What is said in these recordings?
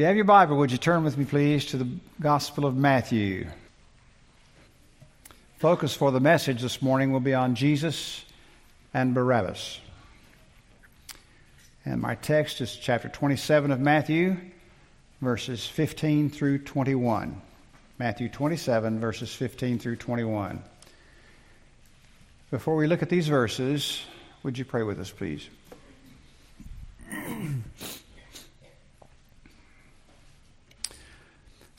you have your Bible, would you turn with me, please, to the Gospel of Matthew? Focus for the message this morning will be on Jesus and Barabbas. And my text is chapter 27 of Matthew, verses 15 through 21. Matthew 27, verses 15 through 21. Before we look at these verses, would you pray with us, please?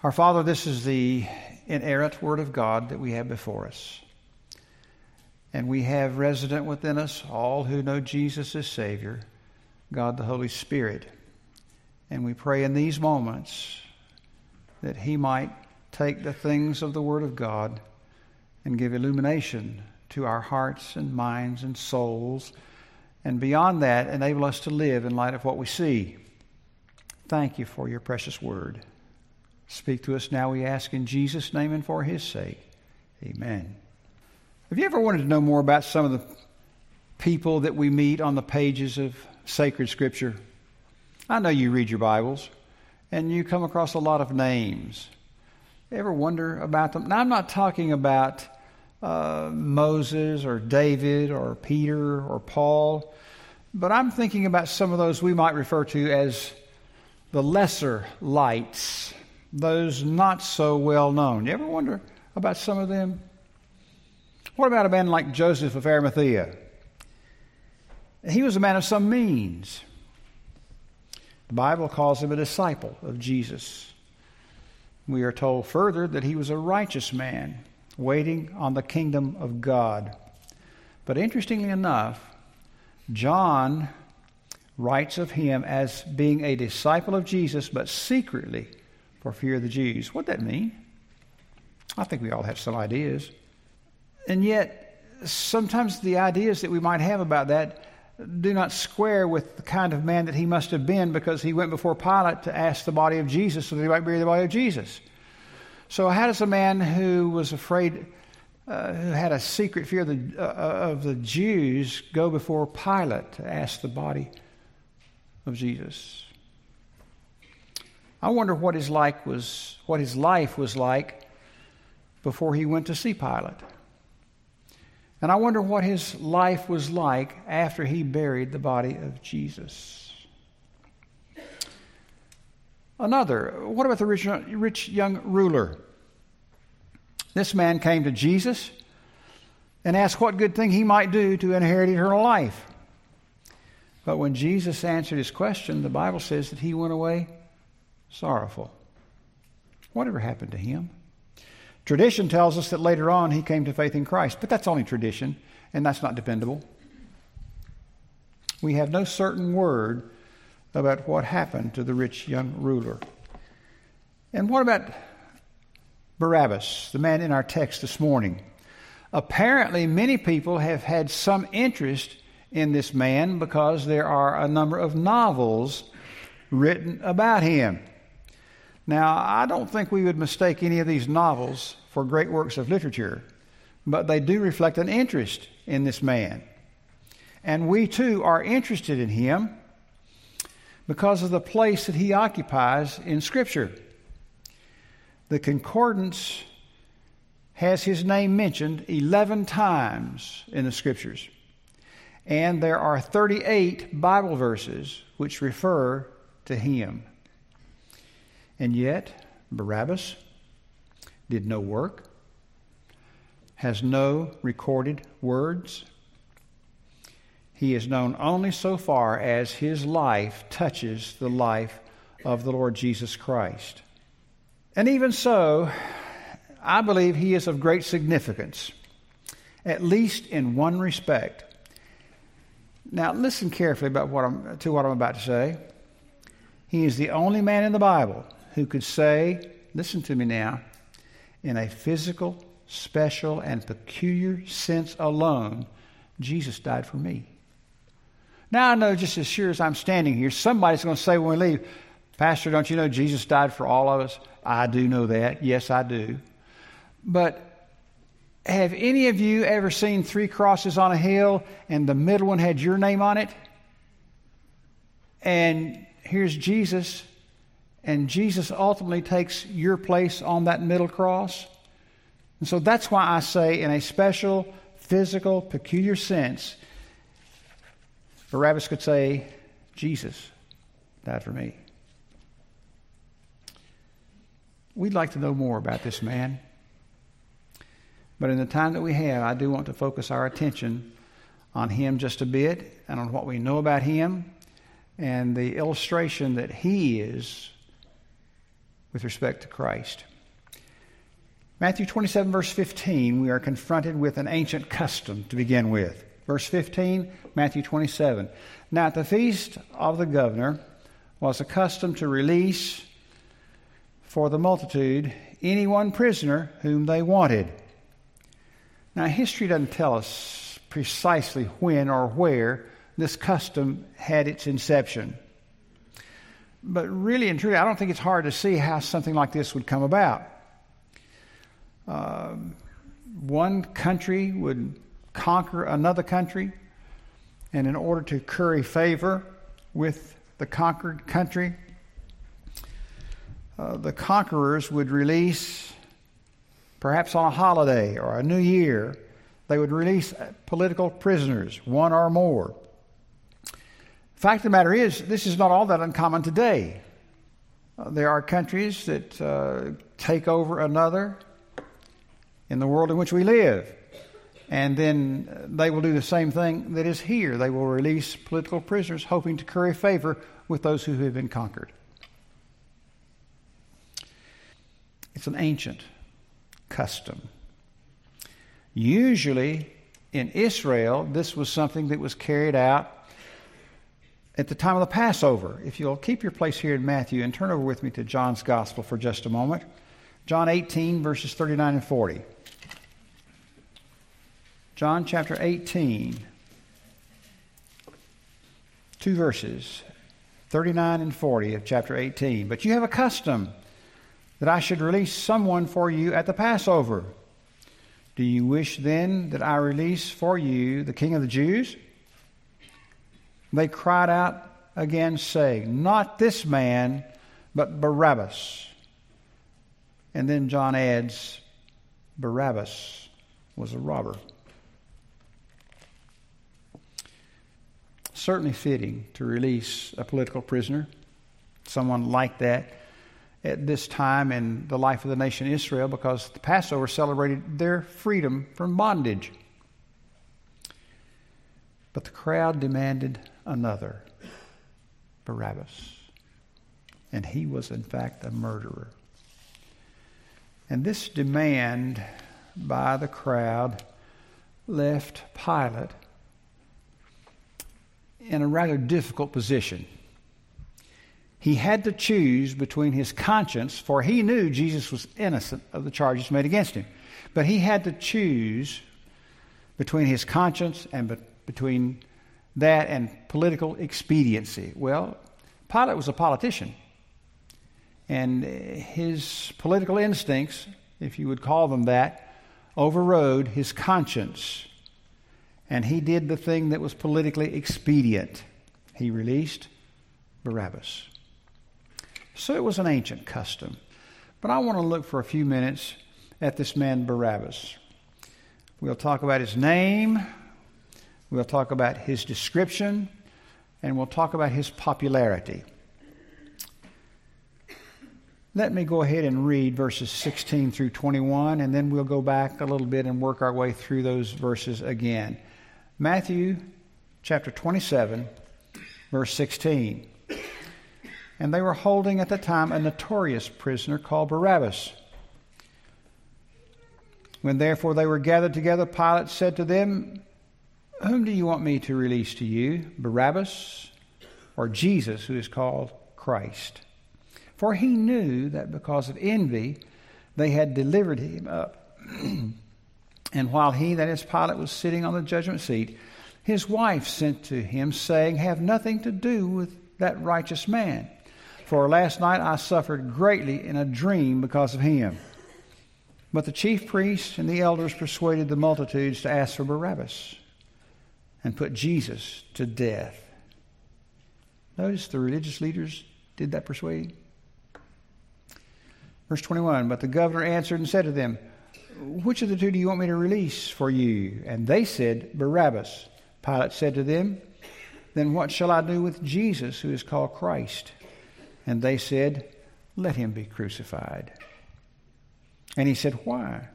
Our Father, this is the inerrant Word of God that we have before us. And we have resident within us all who know Jesus as Savior, God the Holy Spirit. And we pray in these moments that He might take the things of the Word of God and give illumination to our hearts and minds and souls. And beyond that, enable us to live in light of what we see. Thank you for your precious Word. Speak to us now, we ask in Jesus' name and for his sake. Amen. Have you ever wanted to know more about some of the people that we meet on the pages of sacred scripture? I know you read your Bibles and you come across a lot of names. Ever wonder about them? Now, I'm not talking about uh, Moses or David or Peter or Paul, but I'm thinking about some of those we might refer to as the lesser lights those not so well known. You ever wonder about some of them? What about a man like Joseph of Arimathea? He was a man of some means. The Bible calls him a disciple of Jesus. We are told further that he was a righteous man waiting on the kingdom of God. But interestingly enough, John writes of him as being a disciple of Jesus, but secretly for fear of the Jews. What'd that mean? I think we all have some ideas. And yet, sometimes the ideas that we might have about that do not square with the kind of man that he must have been because he went before Pilate to ask the body of Jesus so that he might bury the body of Jesus. So, how does a man who was afraid, uh, who had a secret fear of the, uh, of the Jews, go before Pilate to ask the body of Jesus? I wonder what his like was, what his life was like before he went to see Pilate. And I wonder what his life was like after he buried the body of Jesus. Another, what about the rich, rich young ruler? This man came to Jesus and asked what good thing he might do to inherit eternal life. But when Jesus answered his question, the Bible says that he went away sorrowful. Whatever happened to him? Tradition tells us that later on he came to faith in Christ, but that's only tradition, and that's not dependable. We have no certain word about what happened to the rich young ruler. And what about Barabbas, the man in our text this morning? Apparently, many people have had some interest in this man because there are a number of novels written about him. Now, I don't think we would mistake any of these novels for great works of literature, but they do reflect an interest in this man. And we too are interested in him because of the place that he occupies in Scripture. The concordance has his name mentioned 11 times in the Scriptures. And there are 38 Bible verses which refer to him. And yet, Barabbas did no work, has no recorded words. He is known only so far as his life touches the life of the Lord Jesus Christ. And even so, I believe he is of great significance, at least in one respect. Now, listen carefully about what I'm, to what I'm about to say. He is the only man in the Bible who could say, listen to me now, in a physical, special, and peculiar sense alone, Jesus died for me. Now I know just as sure as I'm standing here, somebody's going to say when we leave, Pastor, don't you know Jesus died for all of us? I do know that. Yes, I do. But have any of you ever seen three crosses on a hill and the middle one had your name on it? And here's Jesus and Jesus ultimately takes your place on that middle cross. And so that's why I say, in a special, physical, peculiar sense, Barabbas could say, Jesus died for me. We'd like to know more about this man. But in the time that we have, I do want to focus our attention on him just a bit and on what we know about him and the illustration that he is with respect to Christ. Matthew 27, verse 15, we are confronted with an ancient custom to begin with. Verse 15, Matthew 27. Now, at the feast of the governor was a custom to release for the multitude any one prisoner whom they wanted. Now, history doesn't tell us precisely when or where this custom had its inception. But really and truly, I don't think it's hard to see how something like this would come about. Uh, one country would conquer another country, and in order to curry favor with the conquered country, uh, the conquerors would release, perhaps on a holiday or a new year, they would release political prisoners, one or more. Fact of the matter is, this is not all that uncommon today. Uh, there are countries that uh, take over another in the world in which we live. And then they will do the same thing that is here. They will release political prisoners, hoping to curry favor with those who have been conquered. It's an ancient custom. Usually in Israel, this was something that was carried out at the time of the Passover. If you'll keep your place here in Matthew and turn over with me to John's Gospel for just a moment. John 18, verses 39 and 40. John chapter 18, two verses, 39 and 40 of chapter 18. But you have a custom that I should release someone for you at the Passover. Do you wish then that I release for you the King of the Jews? They cried out again, saying, Not this man, but Barabbas. And then John adds, Barabbas was a robber. Certainly fitting to release a political prisoner, someone like that, at this time in the life of the nation Israel, because the Passover celebrated their freedom from bondage. But the crowd demanded another, Barabbas. And he was, in fact, a murderer. And this demand by the crowd left Pilate in a rather difficult position. He had to choose between his conscience, for he knew Jesus was innocent of the charges made against him. But he had to choose between his conscience and between that and political expediency. Well, Pilate was a politician, and his political instincts, if you would call them that, overrode his conscience. And he did the thing that was politically expedient. He released Barabbas. So it was an ancient custom. But I want to look for a few minutes at this man Barabbas. We'll talk about his name, We'll talk about his description, and we'll talk about his popularity. Let me go ahead and read verses 16 through 21, and then we'll go back a little bit and work our way through those verses again. Matthew chapter 27, verse 16. And they were holding at the time a notorious prisoner called Barabbas. When therefore they were gathered together, Pilate said to them, whom do you want me to release to you, Barabbas or Jesus, who is called Christ? For he knew that because of envy they had delivered him up. and while he, that is Pilate, was sitting on the judgment seat, his wife sent to him, saying, Have nothing to do with that righteous man. For last night I suffered greatly in a dream because of him. But the chief priests and the elders persuaded the multitudes to ask for Barabbas and put Jesus to death. Notice the religious leaders did that persuading. Verse 21 But the governor answered and said to them, Which of the two do you want me to release for you? And they said, Barabbas. Pilate said to them, Then what shall I do with Jesus, who is called Christ? And they said, Let him be crucified. And he said, Why?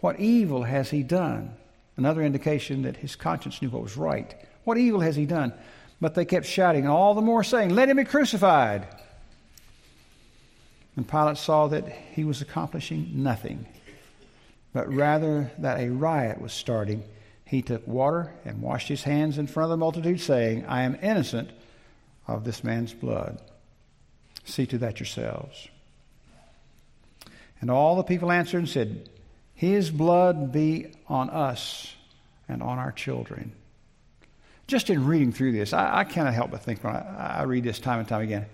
What evil has he done? Another indication that his conscience knew what was right. What evil has he done? But they kept shouting, all the more saying, Let him be crucified. And Pilate saw that he was accomplishing nothing, but rather that a riot was starting. He took water and washed his hands in front of the multitude, saying, I am innocent of this man's blood. See to that yourselves. And all the people answered and said, His blood be on us and on our children. Just in reading through this, I, I cannot help but think when I, I read this time and time again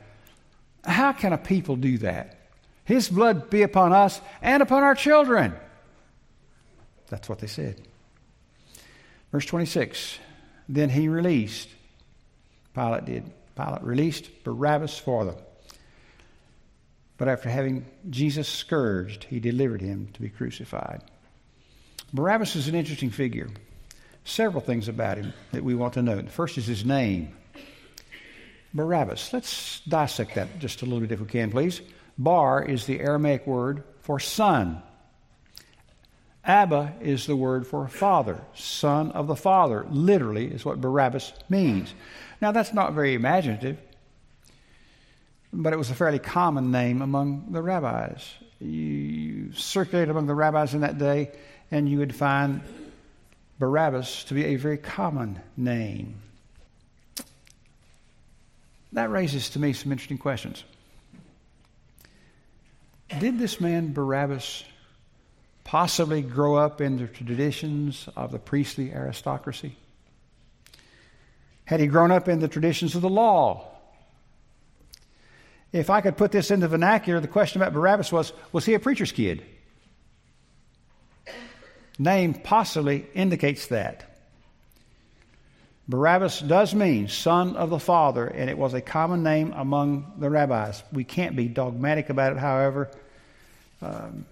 how can a people do that? His blood be upon us and upon our children. That's what they said. Verse 26 Then he released, Pilate did, Pilate released Barabbas for them. But after having Jesus scourged, he delivered him to be crucified. Barabbas is an interesting figure. Several things about him that we want to know. The first is his name. Barabbas. Let's dissect that just a little bit if we can, please. Bar is the Aramaic word for son. Abba is the word for father, son of the father, literally, is what Barabbas means. Now, that's not very imaginative, but it was a fairly common name among the rabbis. You circulated among the rabbis in that day, and you would find Barabbas to be a very common name. That raises to me some interesting questions. Did this man Barabbas possibly grow up in the traditions of the priestly aristocracy? Had he grown up in the traditions of the law? If I could put this into vernacular, the question about Barabbas was was he a preacher's kid? Name possibly indicates that. Barabbas does mean son of the father, and it was a common name among the rabbis. We can't be dogmatic about it, however. Um,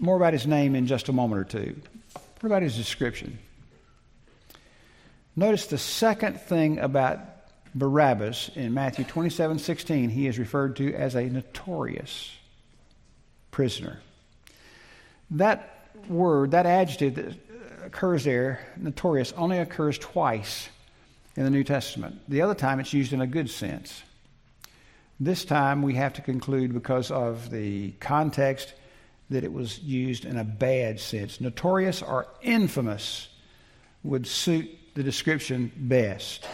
more about his name in just a moment or two. What about his description? Notice the second thing about Barabbas in Matthew 27 16, he is referred to as a notorious prisoner. That word, that adjective that occurs there, notorious, only occurs twice in the New Testament. The other time it's used in a good sense. This time we have to conclude because of the context that it was used in a bad sense. Notorious or infamous would suit the description best.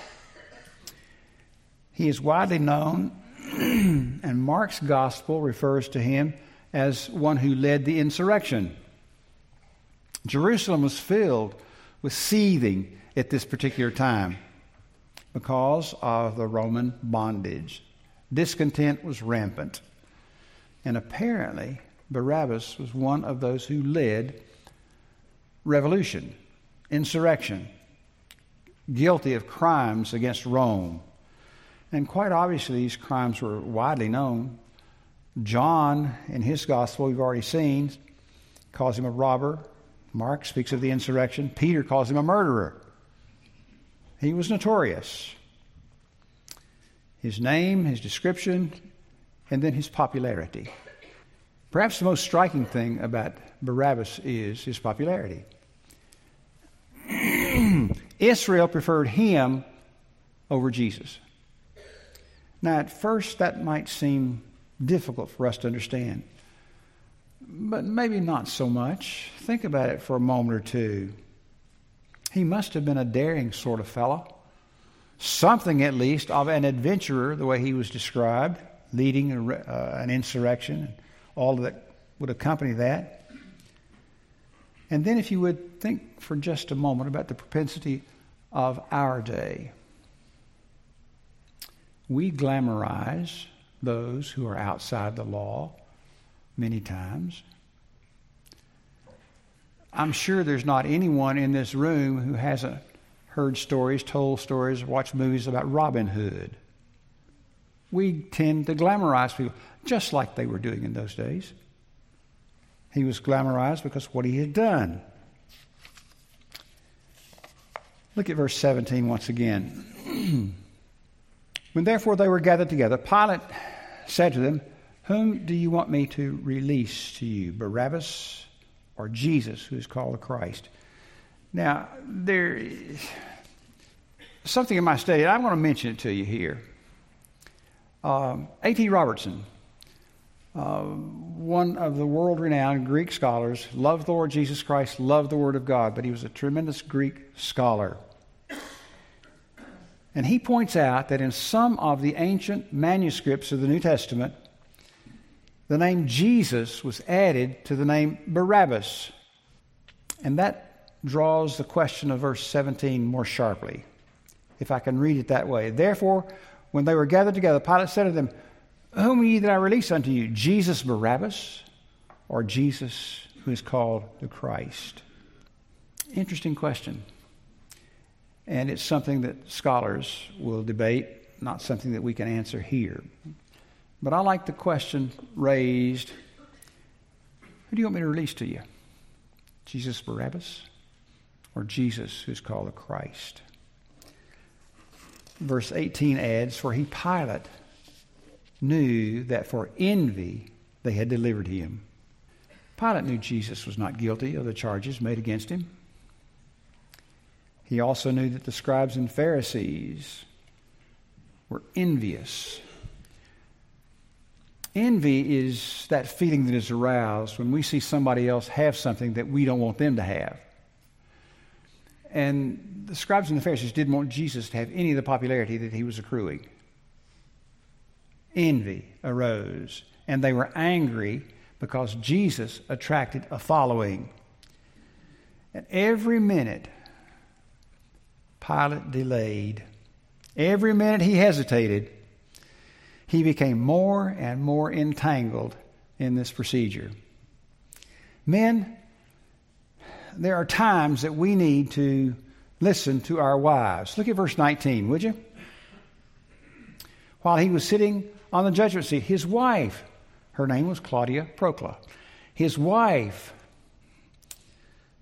He is widely known, and Mark's gospel refers to him as one who led the insurrection. Jerusalem was filled with seething at this particular time because of the Roman bondage. Discontent was rampant. And apparently, Barabbas was one of those who led revolution, insurrection, guilty of crimes against Rome. And quite obviously, these crimes were widely known. John, in his gospel, we've already seen, calls him a robber. Mark speaks of the insurrection. Peter calls him a murderer. He was notorious. His name, his description, and then his popularity. Perhaps the most striking thing about Barabbas is his popularity. Israel preferred him over Jesus. Now, at first, that might seem difficult for us to understand, but maybe not so much. Think about it for a moment or two. He must have been a daring sort of fellow. Something, at least, of an adventurer, the way he was described, leading a, uh, an insurrection, and all that would accompany that. And then, if you would think for just a moment about the propensity of our day, we glamorize those who are outside the law many times. I'm sure there's not anyone in this room who hasn't heard stories, told stories, watched movies about Robin Hood. We tend to glamorize people, just like they were doing in those days. He was glamorized because of what he had done. Look at verse 17 once again. when therefore they were gathered together, Pilate said to them, Whom do you want me to release to you, Barabbas or Jesus, who is called the Christ? Now, there is something in my study, and I want to mention it to you here. Um, A.T. Robertson, uh, one of the world renowned Greek scholars, loved the Lord Jesus Christ, loved the Word of God, but he was a tremendous Greek scholar. And he points out that in some of the ancient manuscripts of the New Testament, the name Jesus was added to the name Barabbas. And that draws the question of verse 17 more sharply, if I can read it that way. Therefore, when they were gathered together, Pilate said to them, Whom ye that I release unto you, Jesus Barabbas, or Jesus who is called the Christ? Interesting question. And it's something that scholars will debate, not something that we can answer here. But I like the question raised Who do you want me to release to you? Jesus Barabbas or Jesus who's called the Christ? Verse 18 adds, For he, Pilate, knew that for envy they had delivered him. Pilate knew Jesus was not guilty of the charges made against him. He also knew that the scribes and Pharisees were envious. Envy is that feeling that is aroused when we see somebody else have something that we don't want them to have. And the scribes and the Pharisees didn't want Jesus to have any of the popularity that he was accruing. Envy arose, and they were angry because Jesus attracted a following. And every minute Pilate delayed. Every minute he hesitated, he became more and more entangled in this procedure. Men, there are times that we need to listen to our wives. Look at verse 19, would you? While he was sitting on the judgment seat, his wife, her name was Claudia Procla, his wife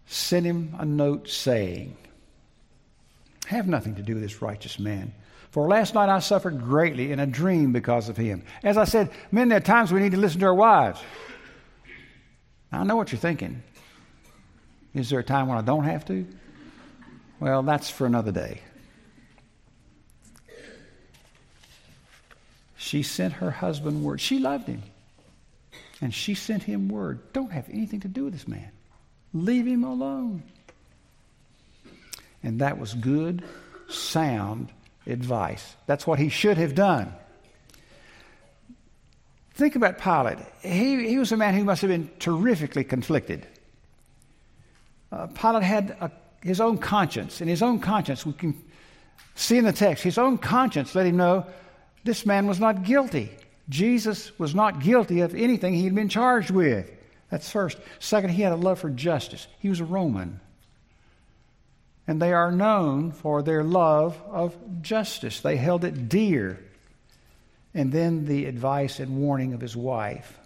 sent him a note saying, have nothing to do with this righteous man. For last night I suffered greatly in a dream because of him. As I said, men, there are times we need to listen to our wives. I know what you're thinking. Is there a time when I don't have to? Well, that's for another day. She sent her husband word. She loved him. And she sent him word. Don't have anything to do with this man. Leave him alone. And that was good, sound advice. That's what he should have done. Think about Pilate. He, he was a man who must have been terrifically conflicted. Uh, Pilate had a, his own conscience. and his own conscience, we can see in the text, his own conscience let him know this man was not guilty. Jesus was not guilty of anything he had been charged with. That's first. Second, he had a love for justice. He was a Roman and they are known for their love of justice. They held it dear. And then the advice and warning of his wife,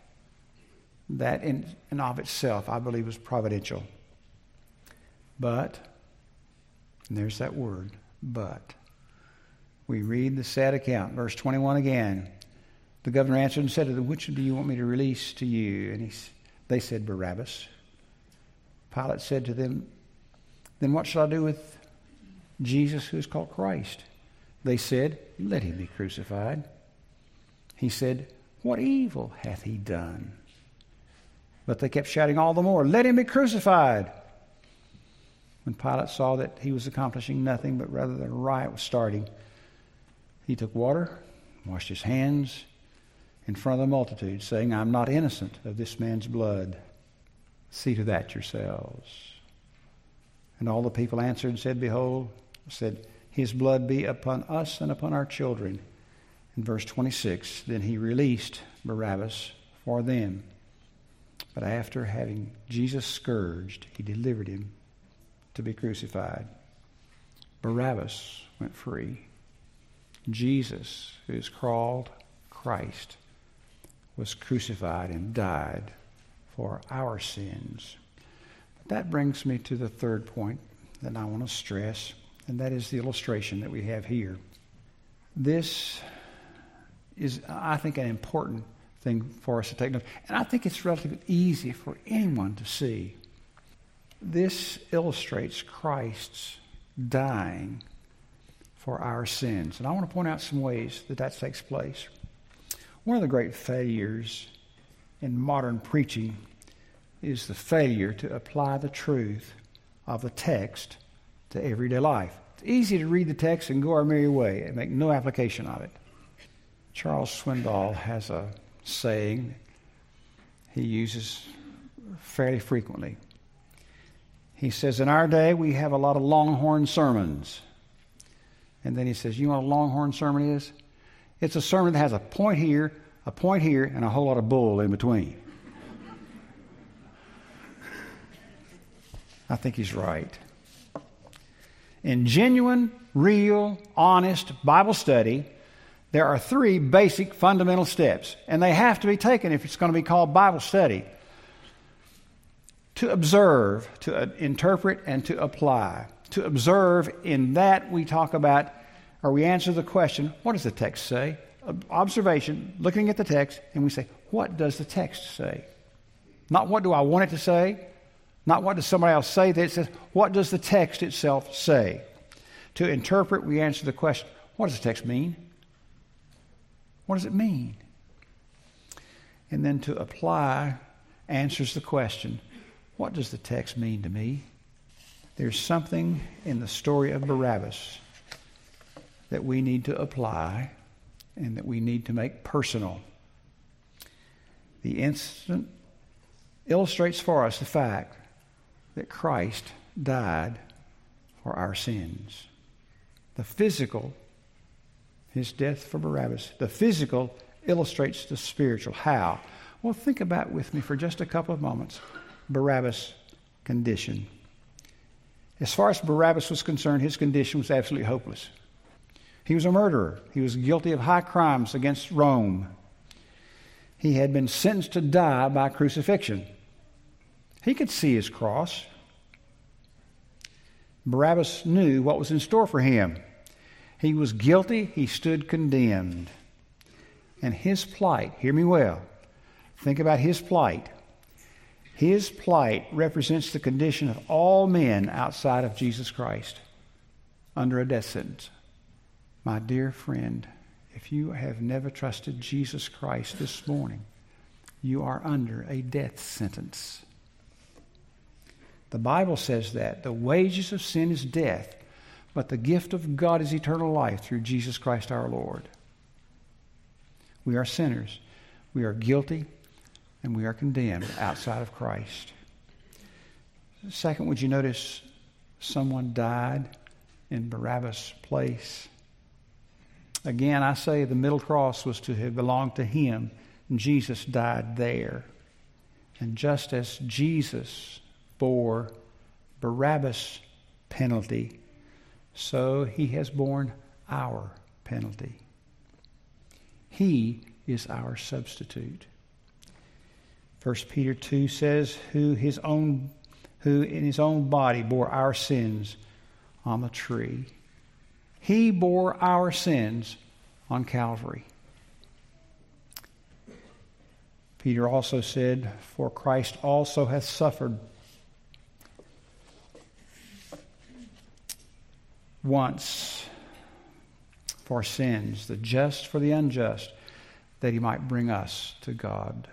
that in and of itself, I believe, was providential. But, there's that word, but. We read the sad account, verse 21 again. The governor answered and said to them, Which do you want me to release to you? And he, they said, Barabbas. Pilate said to them, then what shall I do with Jesus who is called Christ? They said, Let him be crucified. He said, What evil hath he done? But they kept shouting all the more, Let him be crucified. When Pilate saw that he was accomplishing nothing, but rather that a riot was starting, he took water, washed his hands in front of the multitude, saying, I'm not innocent of this man's blood. See to that yourselves. And all the people answered and said, Behold, said, His blood be upon us and upon our children. In verse 26, then he released Barabbas for them. But after having Jesus scourged, he delivered him to be crucified. Barabbas went free. Jesus, who is called Christ, was crucified and died for our sins. That brings me to the third point that I want to stress, and that is the illustration that we have here. This is, I think, an important thing for us to take note. And I think it's relatively easy for anyone to see. This illustrates Christ's dying for our sins. And I want to point out some ways that that takes place. One of the great failures in modern preaching is the failure to apply the truth of the text to everyday life. It's easy to read the text and go our merry way and make no application of it. Charles Swindoll has a saying he uses fairly frequently. He says, In our day, we have a lot of longhorn sermons. And then he says, You know what a longhorn sermon is? It's a sermon that has a point here, a point here, and a whole lot of bull in between. I think he's right. In genuine, real, honest Bible study, there are three basic fundamental steps, and they have to be taken if it's going to be called Bible study to observe, to uh, interpret, and to apply. To observe, in that we talk about, or we answer the question, what does the text say? Observation, looking at the text, and we say, what does the text say? Not what do I want it to say, not what does somebody else say that it says, what does the text itself say? To interpret, we answer the question, what does the text mean? What does it mean? And then to apply answers the question what does the text mean to me? There's something in the story of Barabbas that we need to apply and that we need to make personal. The incident illustrates for us the fact that Christ died for our sins. The physical his death for Barabbas. The physical illustrates the spiritual. How? Well, think about with me for just a couple of moments Barabbas' condition. As far as Barabbas was concerned, his condition was absolutely hopeless. He was a murderer. He was guilty of high crimes against Rome. He had been sentenced to die by crucifixion. He could see his cross. Barabbas knew what was in store for him. He was guilty, he stood condemned. And his plight, hear me well, think about his plight. His plight represents the condition of all men outside of Jesus Christ under a death sentence. My dear friend, if you have never trusted Jesus Christ this morning, you are under a death sentence. The Bible says that the wages of sin is death, but the gift of God is eternal life through Jesus Christ our Lord. We are sinners. We are guilty and we are condemned outside of Christ. Second, would you notice someone died in Barabbas' place? Again, I say the middle cross was to have belonged to him, and Jesus died there. And just as Jesus bore Barabbas' penalty, so he has borne our penalty. He is our substitute. 1 Peter 2 says, who, his own, who in his own body bore our sins on the tree. He bore our sins on Calvary. Peter also said, For Christ also hath suffered once for sins, the just for the unjust, that he might bring us to God.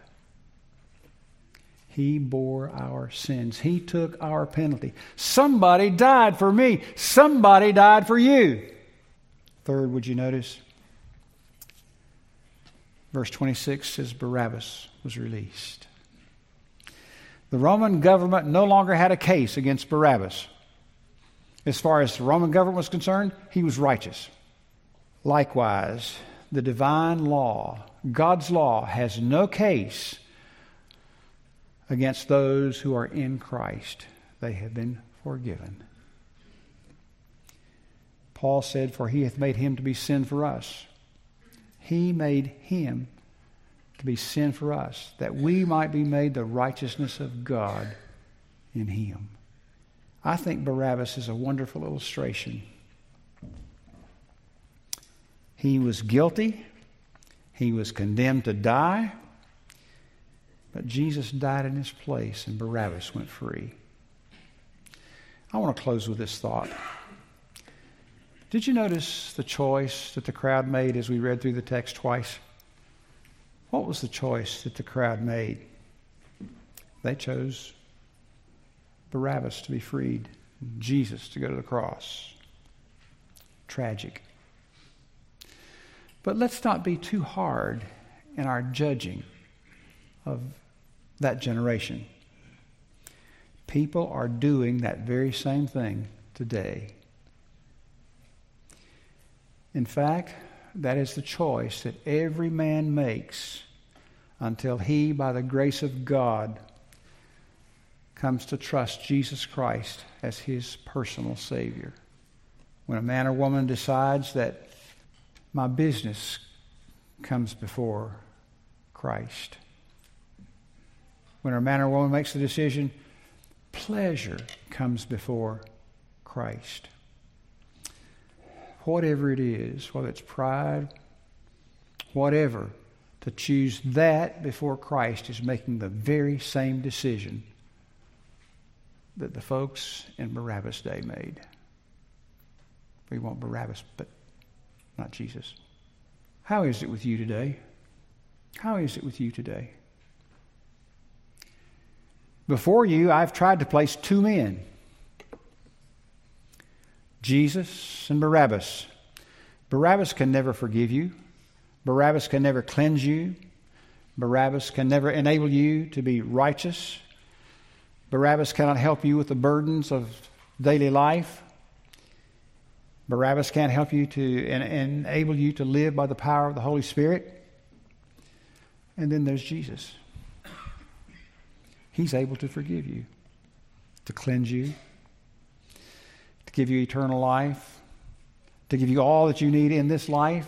He bore our sins. He took our penalty. Somebody died for me. Somebody died for you. Third, would you notice? Verse 26 says Barabbas was released. The Roman government no longer had a case against Barabbas. As far as the Roman government was concerned, he was righteous. Likewise, the divine law, God's law, has no case against those who are in Christ. They have been forgiven. Paul said, For he hath made him to be sin for us. He made him to be sin for us, that we might be made the righteousness of God in him. I think Barabbas is a wonderful illustration. He was guilty, he was condemned to die, but Jesus died in his place and Barabbas went free. I want to close with this thought. Did you notice the choice that the crowd made as we read through the text twice? What was the choice that the crowd made? They chose Barabbas to be freed, Jesus to go to the cross. Tragic. But let's not be too hard in our judging of that generation. People are doing that very same thing today. In fact, that is the choice that every man makes until he, by the grace of God, comes to trust Jesus Christ as his personal Savior. When a man or woman decides that my business comes before Christ, when a man or woman makes the decision, pleasure comes before Christ. Whatever it is, whether it's pride, whatever, to choose that before Christ is making the very same decision that the folks in Barabbas' day made. We want Barabbas, but not Jesus. How is it with you today? How is it with you today? Before you, I've tried to place two men Jesus and Barabbas. Barabbas can never forgive you, Barabbas can never cleanse you, Barabbas can never enable you to be righteous. Barabbas cannot help you with the burdens of daily life. Barabbas can't help you to en- enable you to live by the power of the Holy Spirit. And then there's Jesus. He's able to forgive you, to cleanse you, to give you eternal life, to give you all that you need in this life.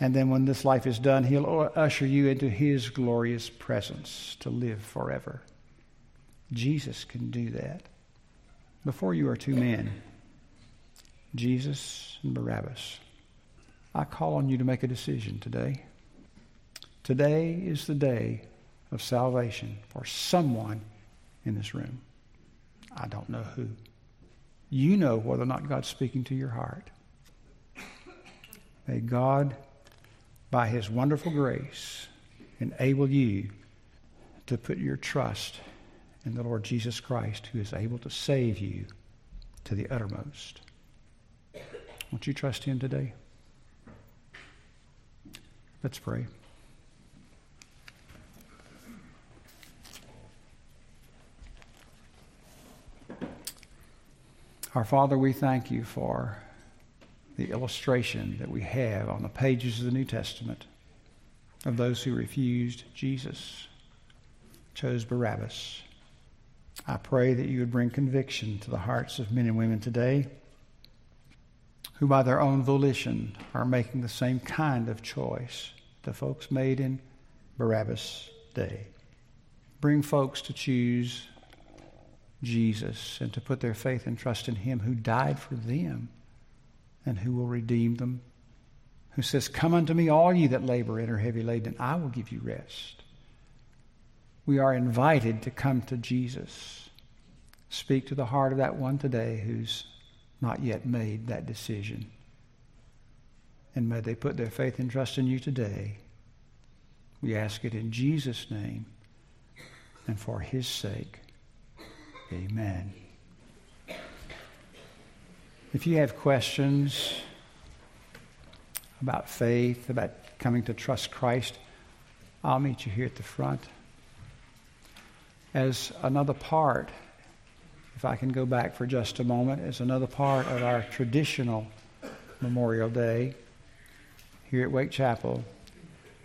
And then when this life is done, He'll usher you into His glorious presence to live forever. Jesus can do that. Before you are two men, Jesus and Barabbas. I call on you to make a decision today. Today is the day of salvation for someone in this room. I don't know who. You know whether or not God's speaking to your heart. May God, by His wonderful grace, enable you to put your trust in the Lord Jesus Christ, who is able to save you to the uttermost. Won't you trust Him today? Let's pray. Our Father, we thank you for the illustration that we have on the pages of the New Testament of those who refused Jesus, chose Barabbas. I pray that you would bring conviction to the hearts of men and women today who, by their own volition, are making the same kind of choice the folks made in Barabbas' day. Bring folks to choose Jesus and to put their faith and trust in Him who died for them and who will redeem them, who says, Come unto me, all ye that labor and are heavy laden, and I will give you rest. We are invited to come to Jesus. Speak to the heart of that one today who's not yet made that decision. And may they put their faith and trust in you today. We ask it in Jesus' name and for his sake. Amen. If you have questions about faith, about coming to trust Christ, I'll meet you here at the front. As another part, if I can go back for just a moment, as another part of our traditional Memorial Day here at Wake Chapel,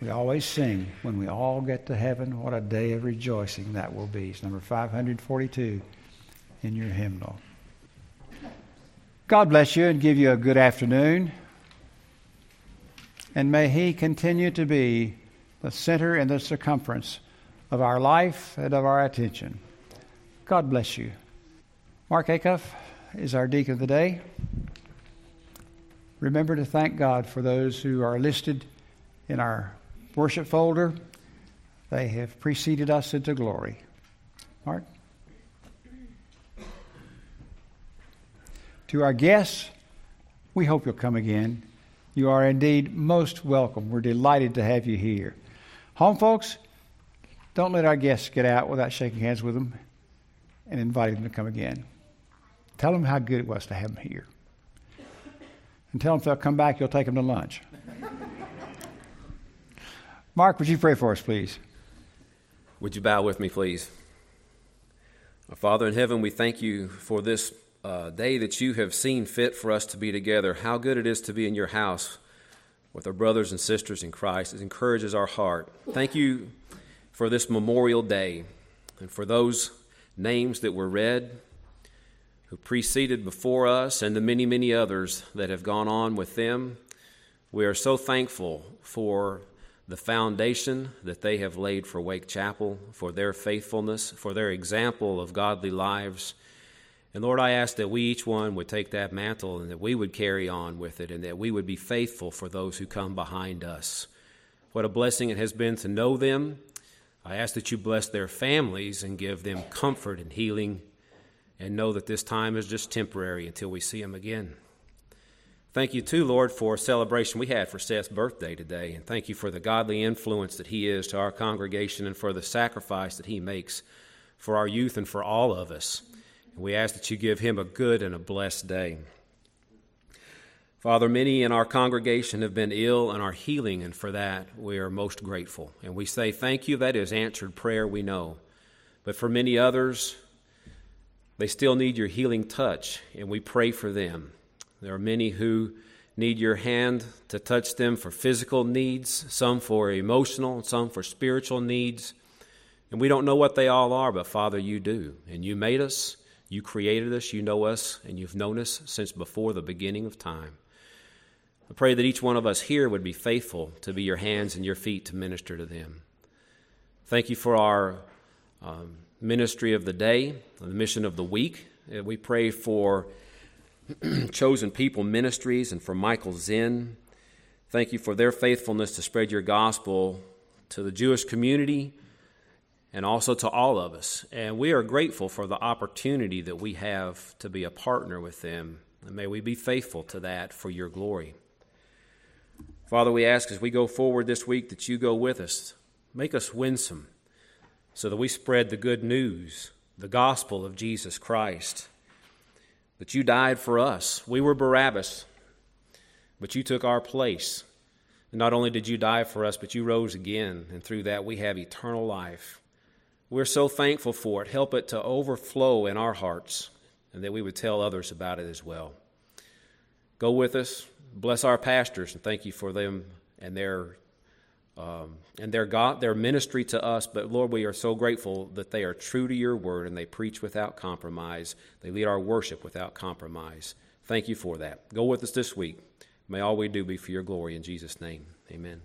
we always sing, When we all get to heaven, what a day of rejoicing that will be. It's number 542 in your hymnal. God bless you and give you a good afternoon. And may He continue to be the center and the circumference of our life and of our attention. God bless you. Mark Acuff is our deacon of the day. Remember to thank God for those who are listed in our worship folder. They have preceded us into glory. Mark? To our guests, we hope you'll come again. You are indeed most welcome. We're delighted to have you here. Home folks, don't let our guests get out without shaking hands with them and inviting them to come again. Tell them how good it was to have them here. And tell them if they'll come back, you'll take them to lunch. Mark, would you pray for us, please? Would you bow with me, please? Our Father in heaven, we thank you for this uh, day that you have seen fit for us to be together. How good it is to be in your house with our brothers and sisters in Christ. It encourages our heart. Thank you for this Memorial Day and for those names that were read who preceded before us and the many, many others that have gone on with them. We are so thankful for the foundation that they have laid for Wake Chapel, for their faithfulness, for their example of godly lives and Lord, I ask that we each one would take that mantle and that we would carry on with it and that we would be faithful for those who come behind us. What a blessing it has been to know them. I ask that you bless their families and give them comfort and healing and know that this time is just temporary until we see them again. Thank you, too, Lord, for a celebration we had for Seth's birthday today. And thank you for the godly influence that he is to our congregation and for the sacrifice that he makes for our youth and for all of us. We ask that you give him a good and a blessed day. Father, many in our congregation have been ill and are healing, and for that we are most grateful. And we say thank you. That is answered prayer, we know. But for many others, they still need your healing touch, and we pray for them. There are many who need your hand to touch them for physical needs, some for emotional, some for spiritual needs. And we don't know what they all are, but Father, you do. And you made us, you created us, you know us, and you've known us since before the beginning of time. I pray that each one of us here would be faithful to be your hands and your feet to minister to them. Thank you for our um, ministry of the day, the mission of the week. Uh, we pray for chosen people ministries and for Michael Zinn. Thank you for their faithfulness to spread your gospel to the Jewish community and also to all of us. And we are grateful for the opportunity that we have to be a partner with them. And may we be faithful to that for your glory. Father, we ask as we go forward this week that you go with us. Make us winsome so that we spread the good news, the gospel of Jesus Christ. That you died for us. We were Barabbas, but you took our place. And not only did you die for us, but you rose again. And through that, we have eternal life. We're so thankful for it. Help it to overflow in our hearts and that we would tell others about it as well. Go with us. Bless our pastors and thank you for them and their um, and their God, their ministry to us. But Lord, we are so grateful that they are true to your word and they preach without compromise. They lead our worship without compromise. Thank you for that. Go with us this week. May all we do be for your glory in Jesus' name. Amen.